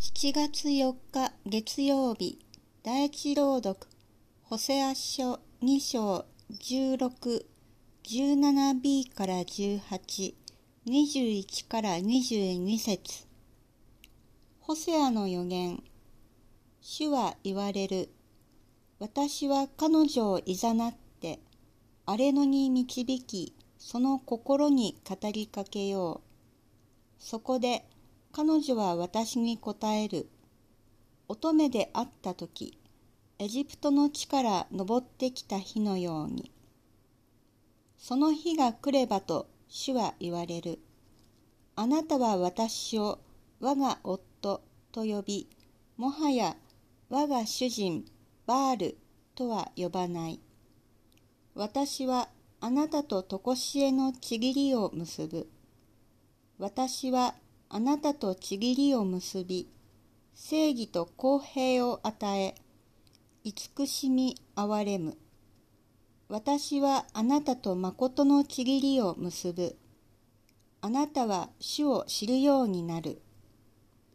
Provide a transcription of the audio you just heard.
7月4日月曜日第一朗読ホセア書2章 1617b から1821から22節。ホセアの予言主は言われる。私は彼女をいざなって荒れ野に導きその心に語りかけよう。そこで彼女は私に答える。乙女であった時、エジプトの地から登ってきた日のように。その日が来ればと主は言われる。あなたは私を我が夫と呼び、もはや我が主人バールとは呼ばない。私はあなたと常しえのちぎりを結ぶ。私はあなたとちぎりを結び、正義と公平を与え、慈しみ憐れむ。私はあなたと誠のちぎりを結ぶ。あなたは主を知るようになる。